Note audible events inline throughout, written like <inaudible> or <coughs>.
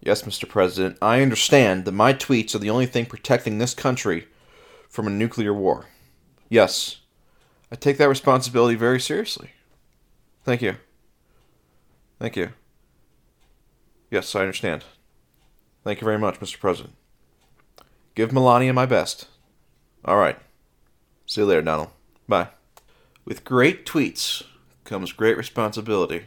Yes, Mr. President, I understand that my tweets are the only thing protecting this country from a nuclear war. Yes, I take that responsibility very seriously. Thank you. Thank you. Yes, I understand. Thank you very much, Mr. President. Give Melania my best. All right. See you later, Donald. Bye. With great tweets comes great responsibility.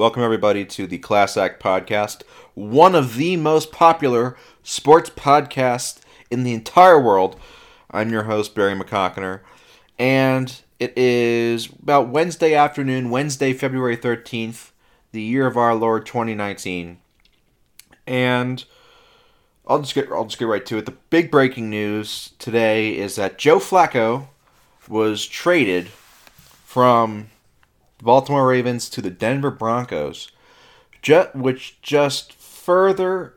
Welcome, everybody, to the Class Act Podcast, one of the most popular sports podcasts in the entire world. I'm your host, Barry McCockiner, and it is about Wednesday afternoon, Wednesday, February 13th, the year of our Lord 2019. And I'll just get I'll just get right to it. The big breaking news today is that Joe Flacco was traded from Baltimore Ravens to the Denver Broncos, which just further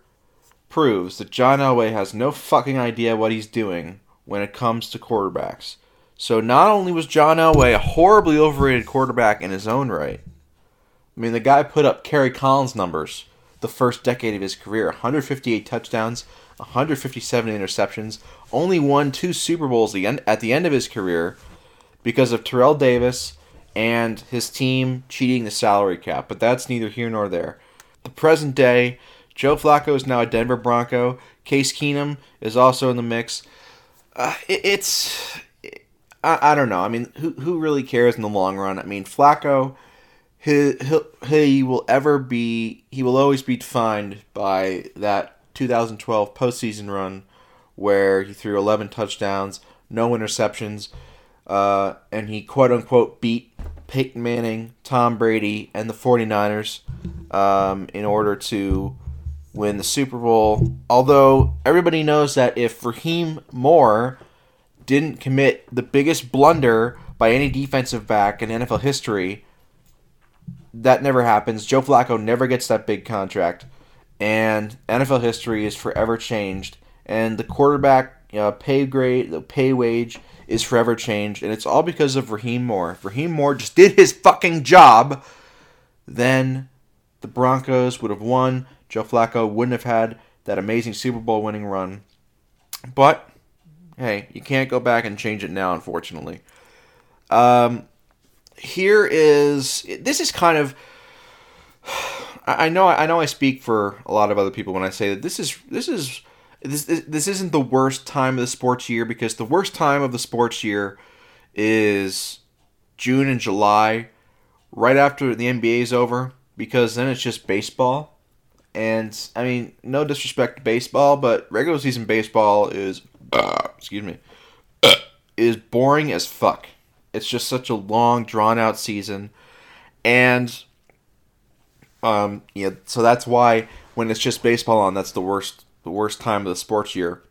proves that John Elway has no fucking idea what he's doing when it comes to quarterbacks. So not only was John Elway a horribly overrated quarterback in his own right, I mean the guy put up Kerry Collins numbers the first decade of his career, 158 touchdowns, 157 interceptions, only won two Super Bowls at the end of his career because of Terrell Davis and his team cheating the salary cap, but that's neither here nor there. The present day, Joe Flacco is now a Denver Bronco. Case Keenum is also in the mix. Uh, it, it's I, I don't know. I mean, who who really cares in the long run? I mean, Flacco, he he, he will ever be he will always be defined by that 2012 postseason run where he threw 11 touchdowns, no interceptions, uh, and he quote unquote beat Peyton Manning, Tom Brady, and the 49ers um, in order to win the Super Bowl. Although everybody knows that if Rahim Moore didn't commit the biggest blunder by any defensive back in NFL history, that never happens. Joe Flacco never gets that big contract, and NFL history is forever changed. And the quarterback uh, pay grade, the pay wage is forever changed, and it's all because of Rahim Moore. If Rahim Moore just did his fucking job, then the Broncos would have won. Joe Flacco wouldn't have had that amazing Super Bowl winning run. But hey, you can't go back and change it now, unfortunately. Um, here is this is kind of. <sighs> I know I know I speak for a lot of other people when I say that this is this is this, this isn't the worst time of the sports year because the worst time of the sports year is June and July, right after the NBA is over, because then it's just baseball. And I mean, no disrespect to baseball, but regular season baseball is, uh, <clears throat> excuse me, <clears throat> is boring as fuck. It's just such a long, drawn out season, and um, yeah, so that's why when it's just baseball on, that's the worst the worst time of the sports year.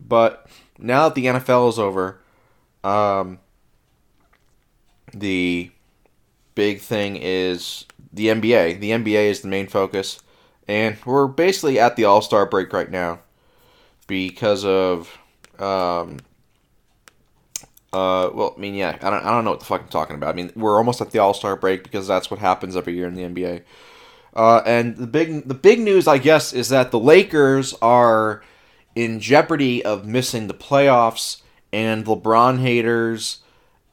But now that the NFL is over, um, the big thing is the NBA. The NBA is the main focus, and we're basically at the All Star break right now because of. Um, uh, well, I mean, yeah, I don't, I don't know what the fuck I'm talking about. I mean, we're almost at the All Star break because that's what happens every year in the NBA. Uh, and the big the big news, I guess, is that the Lakers are in jeopardy of missing the playoffs, and LeBron haters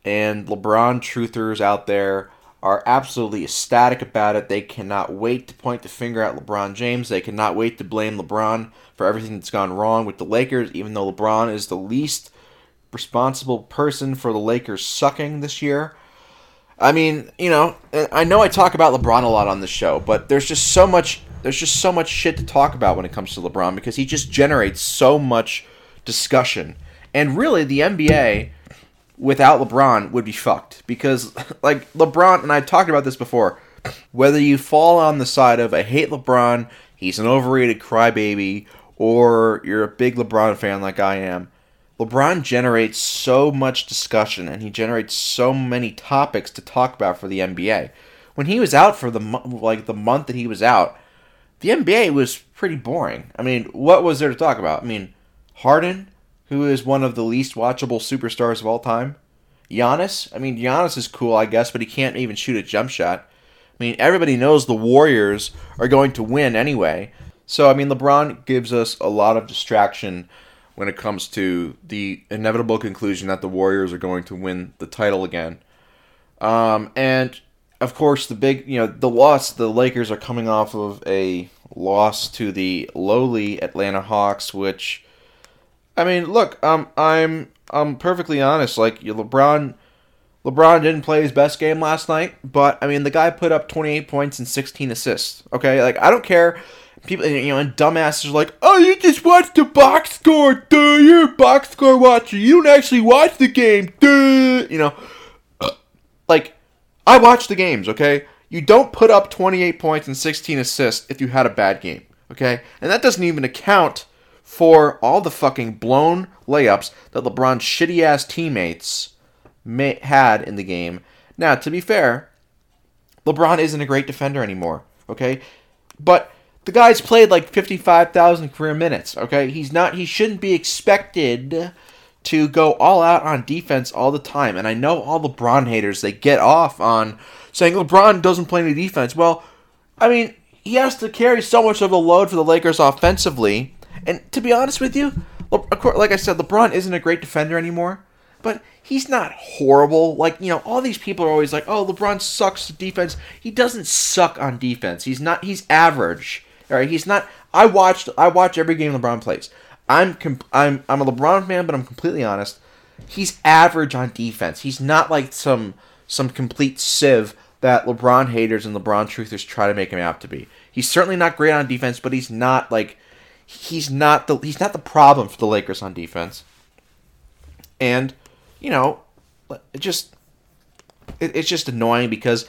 and LeBron truthers out there are absolutely ecstatic about it. They cannot wait to point the finger at LeBron James. They cannot wait to blame LeBron for everything that's gone wrong with the Lakers, even though LeBron is the least responsible person for the Lakers sucking this year. I mean, you know, I know I talk about LeBron a lot on the show, but there's just so much there's just so much shit to talk about when it comes to LeBron because he just generates so much discussion. And really the NBA without LeBron would be fucked because <laughs> like LeBron and I talked about this before, whether you fall on the side of I hate LeBron, he's an overrated crybaby, or you're a big LeBron fan like I am, LeBron generates so much discussion and he generates so many topics to talk about for the NBA. When he was out for the like the month that he was out, the NBA was pretty boring. I mean, what was there to talk about? I mean, Harden, who is one of the least watchable superstars of all time. Giannis, I mean, Giannis is cool, I guess, but he can't even shoot a jump shot. I mean, everybody knows the Warriors are going to win anyway. So, I mean, LeBron gives us a lot of distraction when it comes to the inevitable conclusion that the Warriors are going to win the title again. Um, and of course, the big, you know, the loss, the Lakers are coming off of a loss to the lowly Atlanta Hawks, which, I mean, look, um, I'm, I'm perfectly honest. Like LeBron, LeBron didn't play his best game last night, but I mean, the guy put up 28 points and 16 assists. Okay, like I don't care. People, you know, and dumbasses are like, "Oh, you just watch the box score, duh. You're a box score watcher. You don't actually watch the game, duh." You know, <clears throat> like I watch the games, okay? You don't put up 28 points and 16 assists if you had a bad game, okay? And that doesn't even account for all the fucking blown layups that LeBron's shitty ass teammates may, had in the game. Now, to be fair, LeBron isn't a great defender anymore, okay? But the guy's played like 55,000 career minutes, okay? He's not he shouldn't be expected to go all out on defense all the time. And I know all LeBron haters, they get off on saying oh, LeBron doesn't play any defense. Well, I mean, he has to carry so much of the load for the Lakers offensively. And to be honest with you, like I said, LeBron isn't a great defender anymore, but he's not horrible. Like, you know, all these people are always like, oh, LeBron sucks defense. He doesn't suck on defense. He's not, he's average. All right, he's not. I watched, I watch every game LeBron plays. I'm comp- I'm I'm a LeBron fan, but I'm completely honest. He's average on defense. He's not like some some complete sieve that LeBron haters and LeBron truthers try to make him out to be. He's certainly not great on defense, but he's not like he's not the he's not the problem for the Lakers on defense. And you know, it just it, it's just annoying because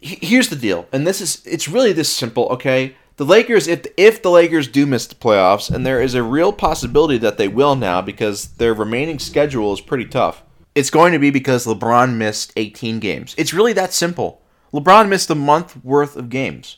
here's the deal, and this is it's really this simple. Okay, the Lakers, if if the Lakers do miss the playoffs, and there is a real possibility that they will now because their remaining schedule is pretty tough, it's going to be because LeBron missed 18 games. It's really that simple. LeBron missed a month worth of games.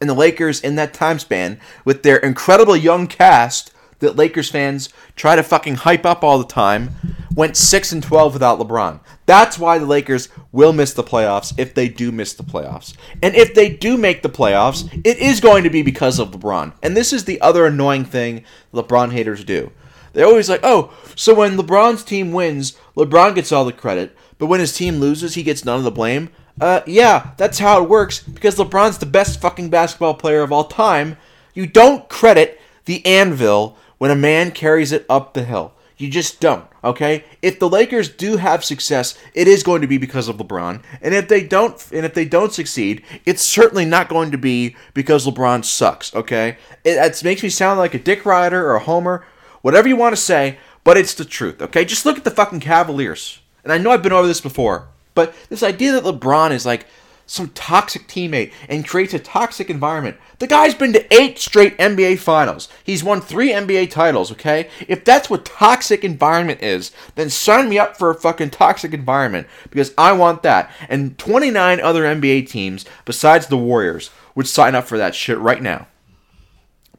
And the Lakers, in that time span, with their incredible young cast that Lakers fans try to fucking hype up all the time, went 6 and 12 without LeBron. That's why the Lakers will miss the playoffs if they do miss the playoffs. And if they do make the playoffs, it is going to be because of LeBron. And this is the other annoying thing LeBron haters do. They're always like, oh, so when LeBron's team wins, LeBron gets all the credit, but when his team loses, he gets none of the blame. Uh, yeah, that's how it works because LeBron's the best fucking basketball player of all time. You don't credit the anvil when a man carries it up the hill. You just don't, okay? If the Lakers do have success, it is going to be because of LeBron. And if they don't and if they don't succeed, it's certainly not going to be because LeBron sucks, okay? It, it makes me sound like a dick rider or a homer, whatever you want to say, but it's the truth, okay? Just look at the fucking Cavaliers. And I know I've been over this before, but this idea that LeBron is like some toxic teammate and creates a toxic environment. The guy's been to eight straight NBA finals. He's won three NBA titles, okay? If that's what toxic environment is, then sign me up for a fucking toxic environment because I want that. And 29 other NBA teams besides the Warriors would sign up for that shit right now.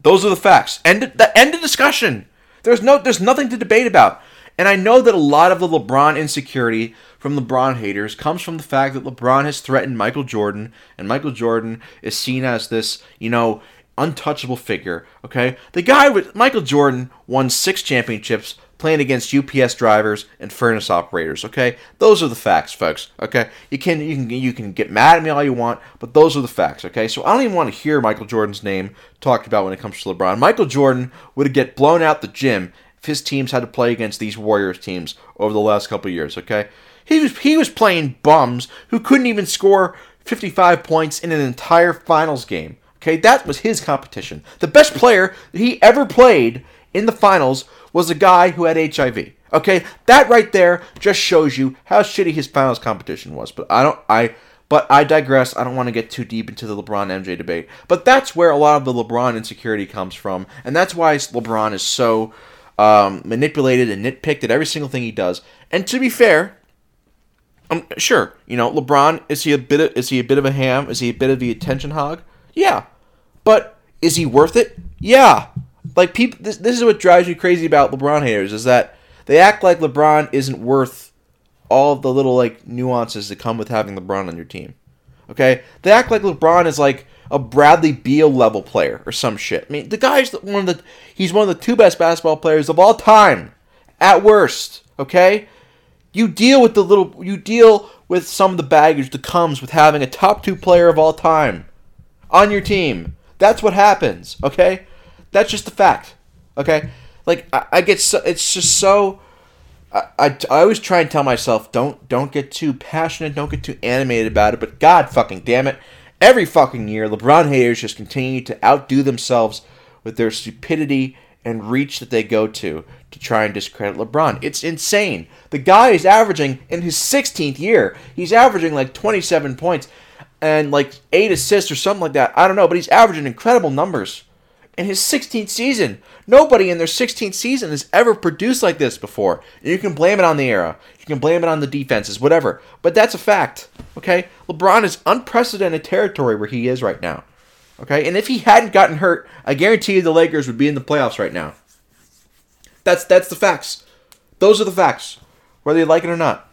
Those are the facts. End the end of discussion. There's no there's nothing to debate about. And I know that a lot of the LeBron insecurity from LeBron haters comes from the fact that LeBron has threatened Michael Jordan, and Michael Jordan is seen as this, you know, untouchable figure. Okay, the guy with Michael Jordan won six championships playing against UPS drivers and furnace operators. Okay, those are the facts, folks. Okay, you can you can you can get mad at me all you want, but those are the facts. Okay, so I don't even want to hear Michael Jordan's name talked about when it comes to LeBron. Michael Jordan would get blown out the gym if his teams had to play against these Warriors teams over the last couple years, okay? He was he was playing bums who couldn't even score 55 points in an entire finals game. Okay, that was his competition. The best player he ever played in the finals was a guy who had HIV. Okay, that right there just shows you how shitty his finals competition was. But I don't I But I digress. I don't want to get too deep into the LeBron MJ debate. But that's where a lot of the LeBron insecurity comes from. And that's why LeBron is so um, manipulated and nitpicked at every single thing he does. And to be fair, um, sure, you know, LeBron is he a bit of, is he a bit of a ham? Is he a bit of the attention hog? Yeah. But is he worth it? Yeah. Like people this, this is what drives you crazy about LeBron haters is that they act like LeBron isn't worth all the little like nuances that come with having LeBron on your team. Okay? They act like LeBron is like a Bradley Beal level player or some shit. I mean, the guy's one of the he's one of the two best basketball players of all time at worst, okay? You deal with the little you deal with some of the baggage that comes with having a top 2 player of all time on your team. That's what happens, okay? That's just the fact, okay? Like I, I get so it's just so I, I, I always try and tell myself don't don't get too passionate, don't get too animated about it, but god fucking damn it, every fucking year LeBron haters just continue to outdo themselves with their stupidity and reach that they go to to try and discredit LeBron. It's insane. The guy is averaging in his 16th year, he's averaging like 27 points and like 8 assists or something like that. I don't know, but he's averaging incredible numbers in his 16th season. Nobody in their 16th season has ever produced like this before. You can blame it on the era. You can blame it on the defenses, whatever. But that's a fact. Okay? LeBron is unprecedented territory where he is right now. Okay? And if he hadn't gotten hurt, I guarantee you the Lakers would be in the playoffs right now. That's that's the facts. Those are the facts. Whether you like it or not.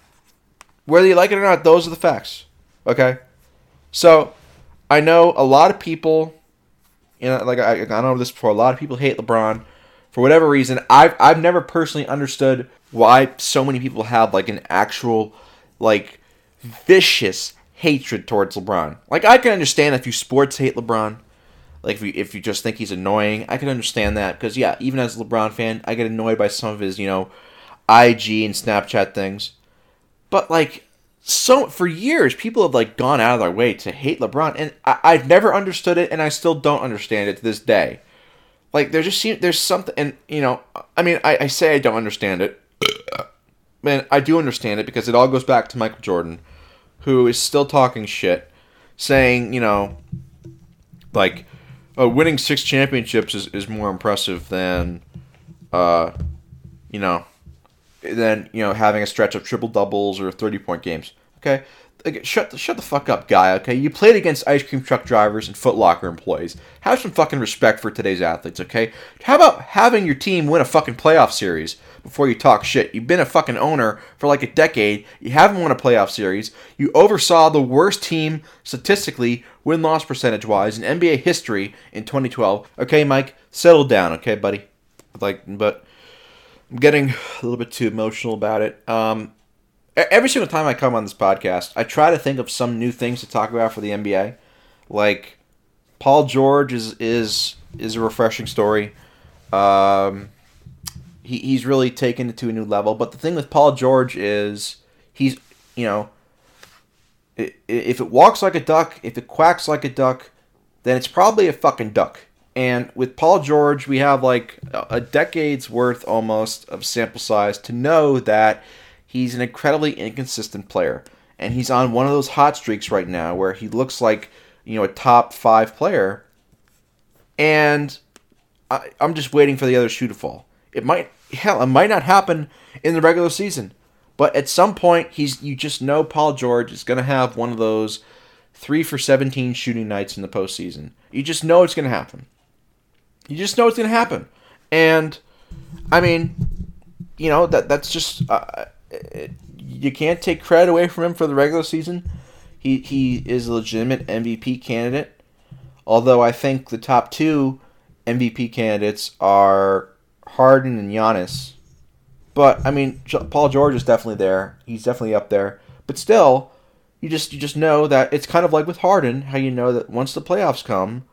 Whether you like it or not, those are the facts. Okay? So, I know a lot of people you know, like I, I know this before. A lot of people hate LeBron for whatever reason. I've I've never personally understood why so many people have like an actual like vicious hatred towards LeBron. Like I can understand if you sports hate LeBron. Like if you if you just think he's annoying, I can understand that because yeah, even as a LeBron fan, I get annoyed by some of his you know IG and Snapchat things. But like so for years people have like gone out of their way to hate LeBron, and I, I've never understood it, and I still don't understand it to this day. Like there just seems there's something, and you know, I mean, I, I say I don't understand it, <coughs> man, I do understand it because it all goes back to Michael Jordan, who is still talking shit, saying you know, like, uh, winning six championships is, is more impressive than, uh, you know, than you know having a stretch of triple doubles or thirty point games. Okay, like, shut the, shut the fuck up, guy. Okay, you played against ice cream truck drivers and Foot Locker employees. Have some fucking respect for today's athletes. Okay, how about having your team win a fucking playoff series before you talk shit? You've been a fucking owner for like a decade. You haven't won a playoff series. You oversaw the worst team statistically, win loss percentage wise, in NBA history in 2012. Okay, Mike, settle down. Okay, buddy. Like, but I'm getting a little bit too emotional about it. Um, every single time I come on this podcast, I try to think of some new things to talk about for the NBA. Like Paul George is is is a refreshing story. Um, he, he's really taken it to a new level. But the thing with Paul George is he's you know if it walks like a duck, if it quacks like a duck, then it's probably a fucking duck. And with Paul George, we have like a decade's worth almost of sample size to know that he's an incredibly inconsistent player. And he's on one of those hot streaks right now where he looks like, you know, a top five player. And I, am just waiting for the other shoe to fall. It might, hell, it might not happen in the regular season. But at some point, he's you just know Paul George is going to have one of those three for 17 shooting nights in the postseason. You just know it's going to happen. You just know it's going to happen. And I mean, you know that that's just uh, you can't take credit away from him for the regular season. He he is a legitimate MVP candidate. Although I think the top two MVP candidates are Harden and Giannis. But I mean, Paul George is definitely there. He's definitely up there. But still, you just you just know that it's kind of like with Harden, how you know that once the playoffs come,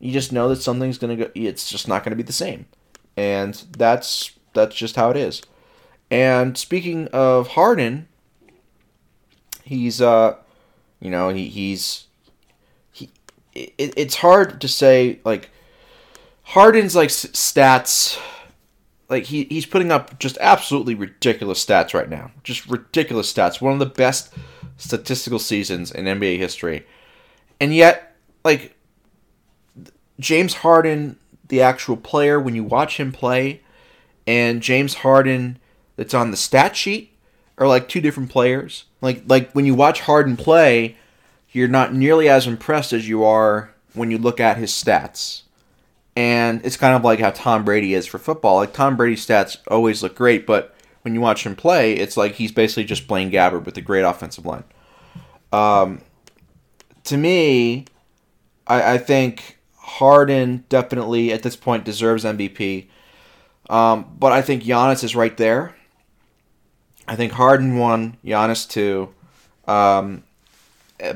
you just know that something's gonna go. It's just not gonna be the same, and that's that's just how it is. And speaking of Harden, he's uh, you know, he he's he. It, it's hard to say like Harden's like stats. Like he, he's putting up just absolutely ridiculous stats right now. Just ridiculous stats. One of the best statistical seasons in NBA history. And yet, like James Harden, the actual player, when you watch him play, and James Harden that's on the stat sheet are like two different players. Like like when you watch Harden play, you're not nearly as impressed as you are when you look at his stats. And it's kind of like how Tom Brady is for football. Like Tom Brady's stats always look great, but when you watch him play, it's like he's basically just Blaine Gabbert with a great offensive line. Um, to me, I, I think Harden definitely at this point deserves MVP. Um, but I think Giannis is right there. I think Harden won, Giannis two. Um,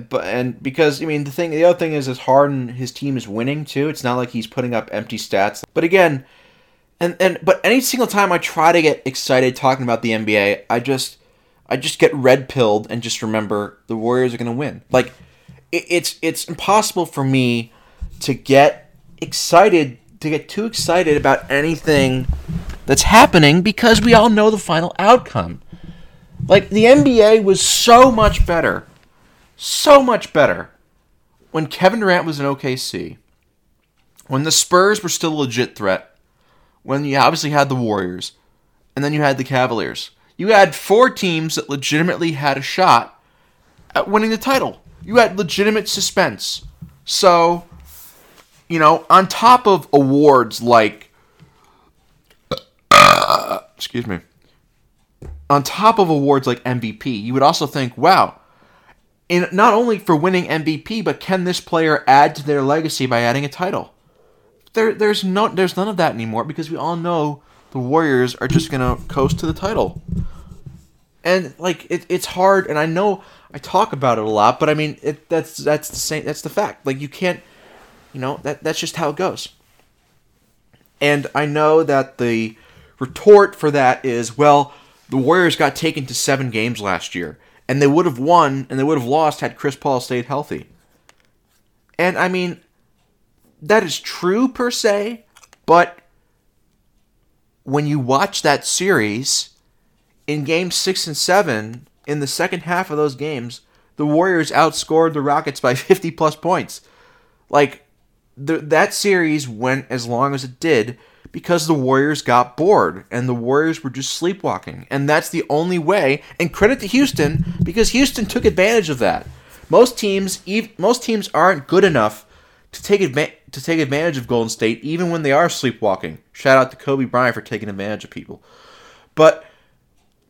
but and because I mean the thing, the other thing is, is Harden his team is winning too. It's not like he's putting up empty stats. But again, and and but any single time I try to get excited talking about the NBA, I just I just get red pilled and just remember the Warriors are going to win. Like it, it's it's impossible for me to get excited to get too excited about anything that's happening because we all know the final outcome. Like the NBA was so much better, so much better when Kevin Durant was in OKC, when the Spurs were still a legit threat, when you obviously had the Warriors, and then you had the Cavaliers. You had four teams that legitimately had a shot at winning the title. You had legitimate suspense. So, you know, on top of awards like <coughs> excuse me. On top of awards like MVP, you would also think, wow, in not only for winning MVP, but can this player add to their legacy by adding a title? There, there's no, there's none of that anymore because we all know the Warriors are just gonna coast to the title. And like it, it's hard, and I know I talk about it a lot, but I mean it, that's that's the same that's the fact. Like you can't, you know that that's just how it goes. And I know that the retort for that is, well, the Warriors got taken to seven games last year, and they would have won and they would have lost had Chris Paul stayed healthy. And I mean, that is true per se, but when you watch that series in games six and seven, in the second half of those games, the Warriors outscored the Rockets by <laughs> 50 plus points. Like, the, that series went as long as it did because the Warriors got bored and the Warriors were just sleepwalking. And that's the only way. And credit to Houston because Houston took advantage of that. Most teams, most teams aren't good enough to take adva- to take advantage of Golden State, even when they are sleepwalking. Shout out to Kobe Bryant for taking advantage of people. But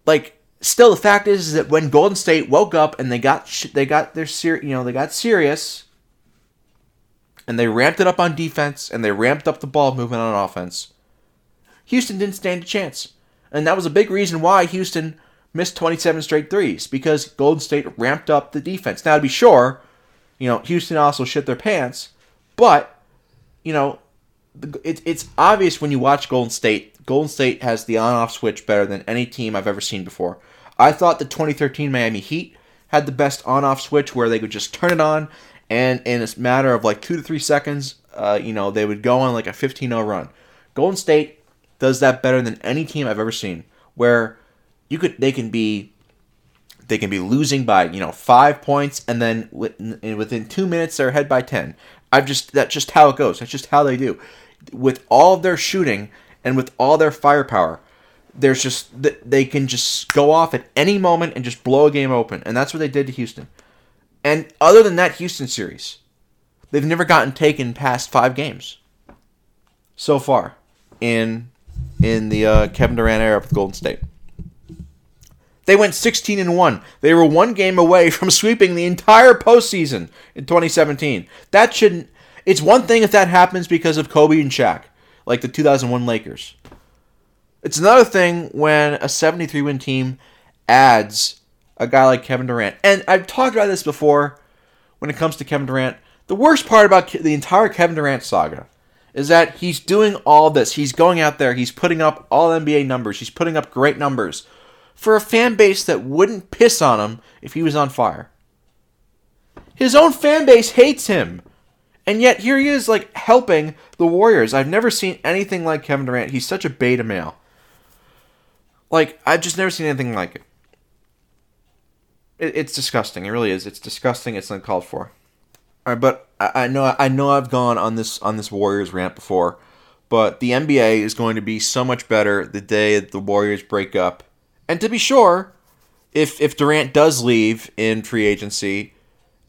like, still, the fact is, is that when Golden State woke up and they got sh- they got their ser- you know they got serious, and they ramped it up on defense and they ramped up the ball movement on offense. Houston didn't stand a chance, and that was a big reason why Houston missed 27 straight threes because Golden State ramped up the defense. Now, to be sure, you know Houston also shit their pants, but you know it, it's obvious when you watch Golden State. Golden State has the on-off switch better than any team I've ever seen before. I thought the 2013 Miami Heat had the best on-off switch where they could just turn it on, and in a matter of like two to three seconds, uh, you know, they would go on like a 15-0 run. Golden State does that better than any team I've ever seen. Where you could they can be they can be losing by you know five points and then within two minutes they're ahead by ten. I've just that's just how it goes. That's just how they do. With all of their shooting and with all their firepower, there's just they can just go off at any moment and just blow a game open, and that's what they did to Houston. And other than that Houston series, they've never gotten taken past five games so far in in the uh, Kevin Durant era with Golden State. They went 16 and 1. They were one game away <laughs> from sweeping the entire postseason in 2017. That shouldn't. It's one thing if that happens because of Kobe and Shaq, like the 2001 Lakers. It's another thing when a 73 win team adds a guy like Kevin Durant. And I've talked about this before when it comes to Kevin Durant. The worst part about the entire Kevin Durant saga is that he's doing all this. He's going out there, he's putting up all NBA numbers, he's putting up great numbers for a fan base that wouldn't piss on him if he was on fire. His own fan base hates him. And yet here he is like helping the Warriors. I've never seen anything like Kevin Durant. He's such a beta male. Like I've just never seen anything like it. It, it's disgusting. It really is. It's disgusting. It's uncalled for. All right, but I, I know I know I've gone on this on this Warriors rant before, but the NBA is going to be so much better the day the Warriors break up. And to be sure, if if Durant does leave in free agency,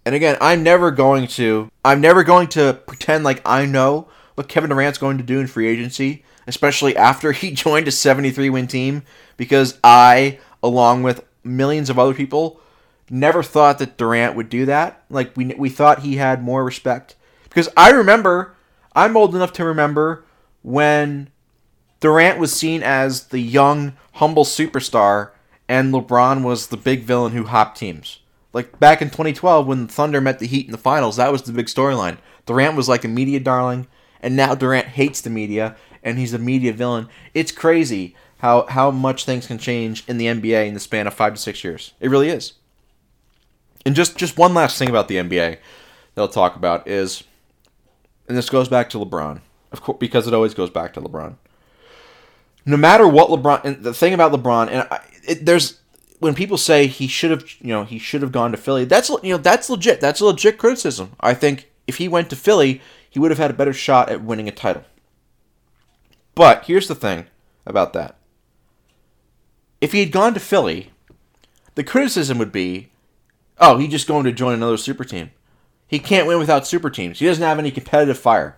and again, I'm never going to I'm never going to pretend like I know what Kevin Durant's going to do in free agency, especially after he <laughs> joined a 73 win team because I along with millions of other people never thought that Durant would do that. Like we we thought he had more respect because I remember I'm old enough to remember when Durant was seen as the young humble superstar and LeBron was the big villain who hopped teams. Like back in 2012 when the Thunder met the Heat in the finals, that was the big storyline. Durant was like a media darling and now Durant hates the media and he's a media villain. It's crazy how how much things can change in the NBA in the span of 5 to 6 years. It really is. And just just one last thing about the NBA that I'll talk about is, and this goes back to LeBron, of course, because it always goes back to LeBron. No matter what LeBron, and the thing about LeBron, and I, it, there's when people say he should have, you know, he should have gone to Philly. That's you know that's legit. That's a legit criticism. I think if he went to Philly, he would have had a better shot at winning a title. But here's the thing about that. If he had gone to Philly, the criticism would be Oh, he's just going to join another super team. He can't win without super teams. He doesn't have any competitive fire.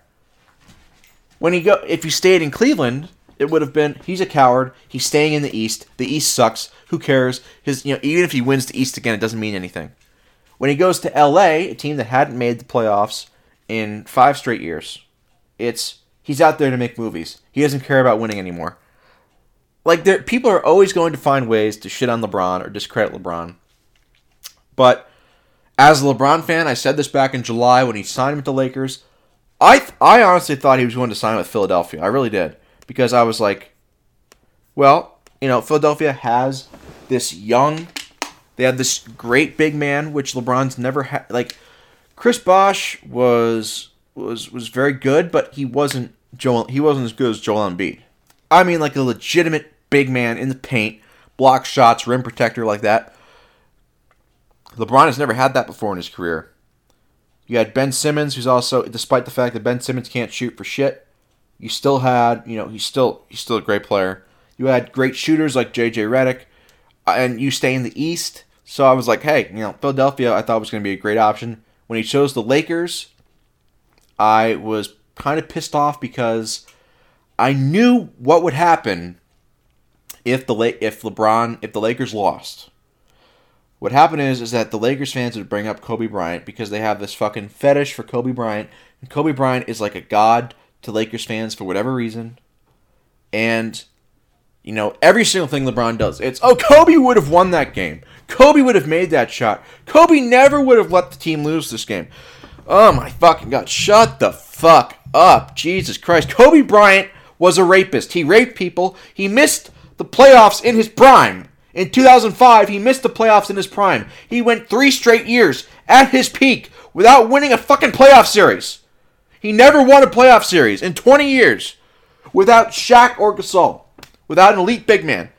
When he go, if he stayed in Cleveland, it would have been he's a coward. He's staying in the East. The East sucks. Who cares? His you know even if he wins the East again, it doesn't mean anything. When he goes to L.A., a team that hadn't made the playoffs in five straight years, it's he's out there to make movies. He doesn't care about winning anymore. Like there, people are always going to find ways to shit on LeBron or discredit LeBron. But as a LeBron fan, I said this back in July when he signed with the Lakers. I th- I honestly thought he was going to sign with Philadelphia. I really did because I was like, well, you know, Philadelphia has this young, they have this great big man, which LeBron's never had. Like, Chris Bosh was was was very good, but he wasn't Joel. He wasn't as good as Joel Embiid. I mean, like a legitimate big man in the paint, block shots, rim protector like that. LeBron has never had that before in his career. You had Ben Simmons, who's also, despite the fact that Ben Simmons can't shoot for shit, you still had, you know, he's still he's still a great player. You had great shooters like J.J. Redick, uh, and you stay in the East. So I was like, hey, you know, Philadelphia, I thought was going to be a great option. When he chose the Lakers, I was kind of pissed off because I knew what would happen if the if LeBron if the Lakers lost. What happened is is that the Lakers fans would bring up Kobe Bryant because they have this fucking fetish for Kobe Bryant, and Kobe Bryant is like a god to Lakers fans for whatever reason. And you know, every single thing LeBron does, it's oh Kobe would have won that game. Kobe would have made that shot. Kobe never would have let the team lose this game. Oh my fucking god, shut the fuck up. Jesus Christ. Kobe Bryant was a rapist. He raped people. He missed the playoffs in his prime. In 2005, he missed the playoffs in his prime. He went three straight years at his peak without winning a fucking playoff series. He never won a playoff series in 20 years without Shaq or Gasol, without an elite big man.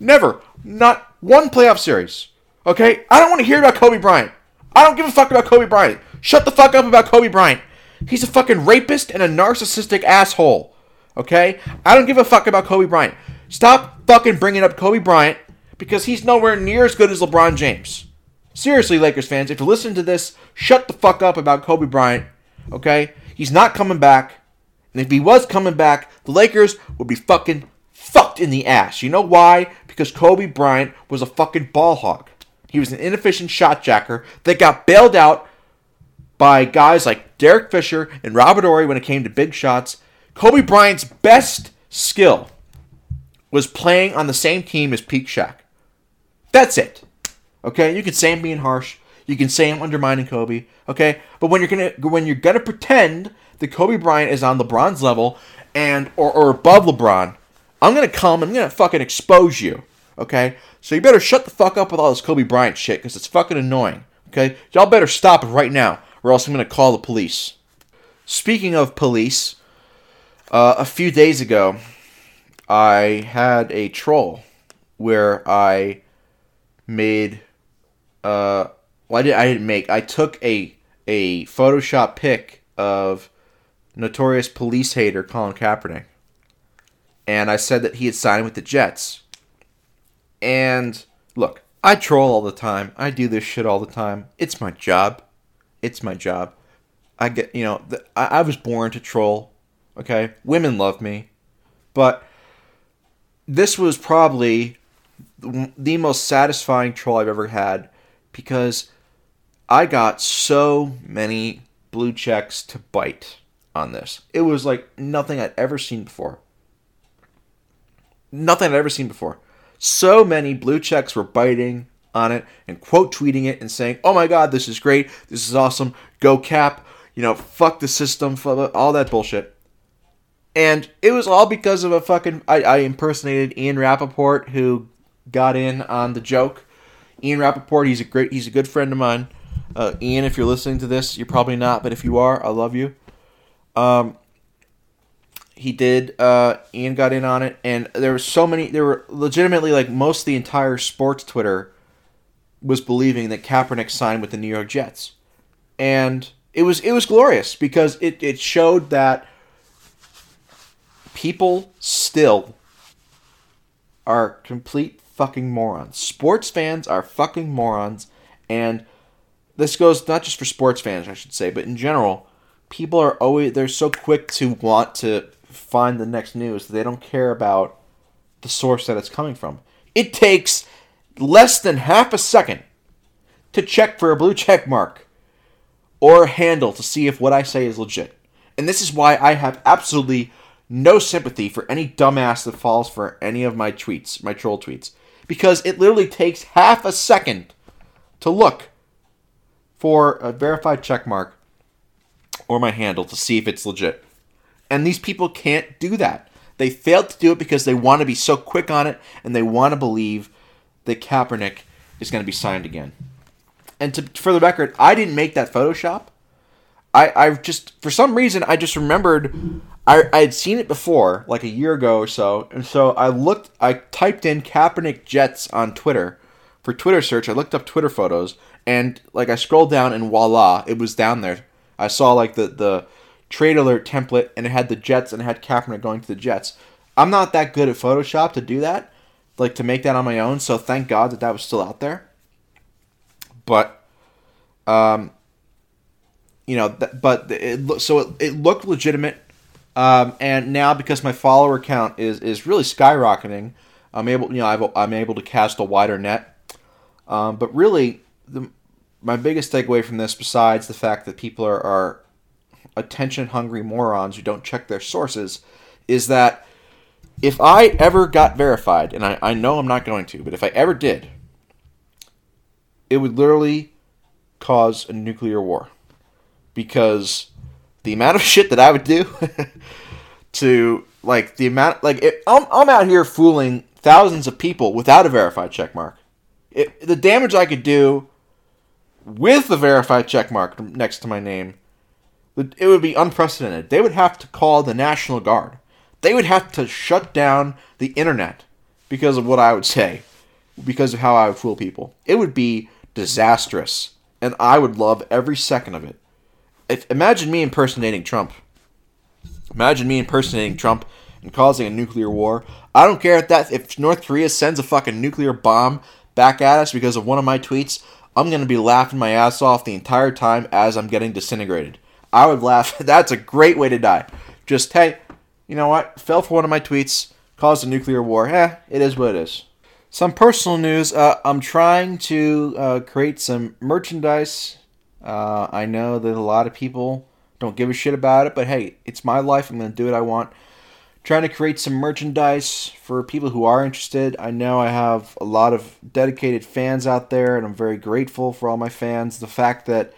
Never. Not one playoff series. Okay? I don't want to hear about Kobe Bryant. I don't give a fuck about Kobe Bryant. Shut the fuck up about Kobe Bryant. He's a fucking rapist and a narcissistic asshole. Okay? I don't give a fuck about Kobe Bryant. Stop fucking bringing up Kobe Bryant because he's nowhere near as good as LeBron James. Seriously, Lakers fans, if you're listening to this, shut the fuck up about Kobe Bryant, okay? He's not coming back. And if he was coming back, the Lakers would be fucking fucked in the ass. You know why? Because Kobe Bryant was a fucking ball hog. He was an inefficient shot jacker that got bailed out by guys like Derek Fisher and Robert Horry when it came to big shots. Kobe Bryant's best skill was playing on the same team as Peak Shaq. That's it. Okay, you can say I'm being harsh. You can say I'm undermining Kobe. Okay, but when you're gonna when you're gonna pretend that Kobe Bryant is on LeBron's level and or, or above LeBron, I'm gonna come. I'm gonna fucking expose you. Okay, so you better shut the fuck up with all this Kobe Bryant shit because it's fucking annoying. Okay, y'all better stop it right now, or else I'm gonna call the police. Speaking of police, uh, a few days ago, I had a troll where I made uh, well, I, did, I didn't make. I took a a Photoshop pic of notorious police hater Colin Kaepernick, and I said that he had signed with the Jets. And look, I troll all the time. I do this shit all the time. It's my job. It's my job. I get, you know, the, I, I was born to troll. Okay, women love me, but this was probably the most satisfying troll I've ever had because I got so many blue checks to bite on this. It was like nothing I'd ever seen before. Nothing I'd ever seen before. So many blue checks were biting on it and quote tweeting it and saying, "Oh my god, this is great. This is awesome. Go cap. You know, fuck the system, all that bullshit." And it was all because of a fucking I, I impersonated Ian Rapoport who got in on the joke. Ian Rapoport, he's a great he's a good friend of mine. Uh, Ian, if you're listening to this, you're probably not, but if you are, I love you. Um, he did. Uh, Ian got in on it, and there were so many. There were legitimately like most of the entire sports Twitter was believing that Kaepernick signed with the New York Jets, and it was it was glorious because it it showed that people still are complete fucking morons. Sports fans are fucking morons, and this goes not just for sports fans, I should say, but in general, people are always they're so quick to want to find the next news that they don't care about the source that it's coming from. It takes less than half a second to check for a blue check mark or a handle to see if what I say is legit. And this is why I have absolutely no sympathy for any dumbass that falls for any of my tweets, my troll tweets, because it literally takes half a second to look for a verified check mark or my handle to see if it's legit. And these people can't do that. They failed to do it because they want to be so quick on it and they want to believe that Kaepernick is going to be signed again. And to, for the record, I didn't make that Photoshop. I, I just, for some reason, I just remembered I, I had seen it before, like a year ago or so. And so I looked, I typed in Kaepernick Jets on Twitter for Twitter search. I looked up Twitter photos and like I scrolled down and voila, it was down there. I saw like the, the trade alert template and it had the Jets and it had Kaepernick going to the Jets. I'm not that good at Photoshop to do that, like to make that on my own. So thank God that that was still out there. But, um, you know, th- but it so it, it looked legitimate. Um, and now because my follower count is is really skyrocketing, I'm able you know i am able to cast a wider net. Um, but really, the, my biggest takeaway from this, besides the fact that people are, are attention hungry morons who don't check their sources is that if I ever got verified, and I, I know I'm not going to, but if I ever did, it would literally cause a nuclear war. Because the amount of <laughs> shit that I would do <laughs> to, like, the amount, like, it, I'm, I'm out here fooling thousands of people without a verified checkmark. It, the damage I could do with a verified checkmark next to my name it would be unprecedented. They would have to call the National Guard. They would have to shut down the internet because of what I would say, because of how I would fool people. It would be disastrous, and I would love every second of it. If, imagine me impersonating Trump. Imagine me impersonating Trump and causing a nuclear war. I don't care if that if North Korea sends a fucking nuclear bomb back at us because of one of my tweets. I'm gonna be laughing my ass off the entire time as I'm getting disintegrated. I would laugh. <laughs> That's a great way to die. Just, hey, you know what? Fell for one of my tweets, caused a nuclear war. Eh, it is what it is. Some personal news. Uh, I'm trying to uh, create some merchandise. Uh, I know that a lot of people don't give a shit about it, but hey, it's my life. I'm going to do what I want. Trying to create some merchandise for people who are interested. I know I have a lot of dedicated fans out there, and I'm very grateful for all my fans. The fact that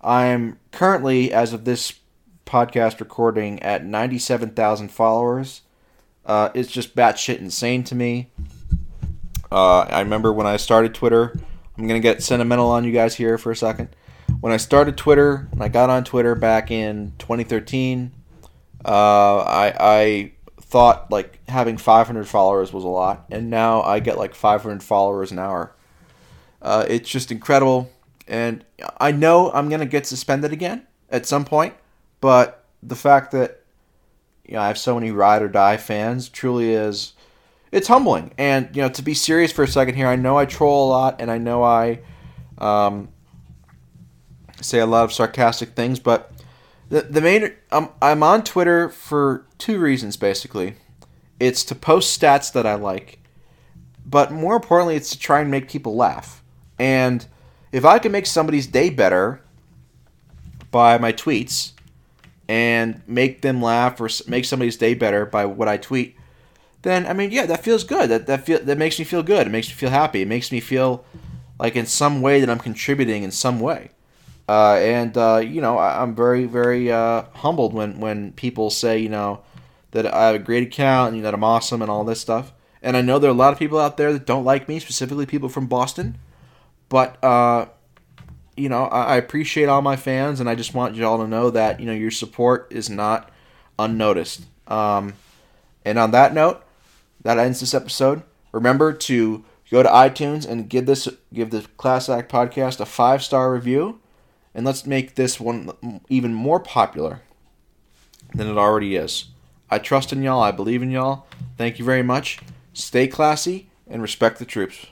I'm currently, as of this podcast recording, at 97,000 followers. Uh, it's just batshit insane to me. Uh, I remember when I started Twitter. I'm gonna get sentimental on you guys here for a second. When I started Twitter, when I got on Twitter back in 2013, uh, I, I thought like having 500 followers was a lot, and now I get like 500 followers an hour. Uh, it's just incredible, and I know I'm gonna get suspended again at some point, but the fact that you know I have so many ride or die fans truly is it's humbling. And you know, to be serious for a second here, I know I troll a lot, and I know I um, say a lot of sarcastic things, but the the main um, I'm on Twitter for two reasons basically. It's to post stats that I like, but more importantly, it's to try and make people laugh. And if I can make somebody's day better by my tweets and make them laugh or make somebody's day better by what I tweet, then I mean, yeah, that feels good. That that feel that makes me feel good. It makes me feel happy. It makes me feel like in some way that I'm contributing in some way. Uh, and uh, you know, I, am very very uh, humbled when when people say you know that I have a great account and that I'm awesome and all this stuff. And I know there are a lot of people out there that don't like me, specifically people from Boston. But uh, you know, I, I appreciate all my fans, and I just want y'all to know that you know your support is not unnoticed. Um, and on that note, that ends this episode. Remember to go to iTunes and give this give the Class Act podcast a five star review, and let's make this one even more popular than it already is. I trust in y'all. I believe in y'all. Thank you very much. Stay classy and respect the troops.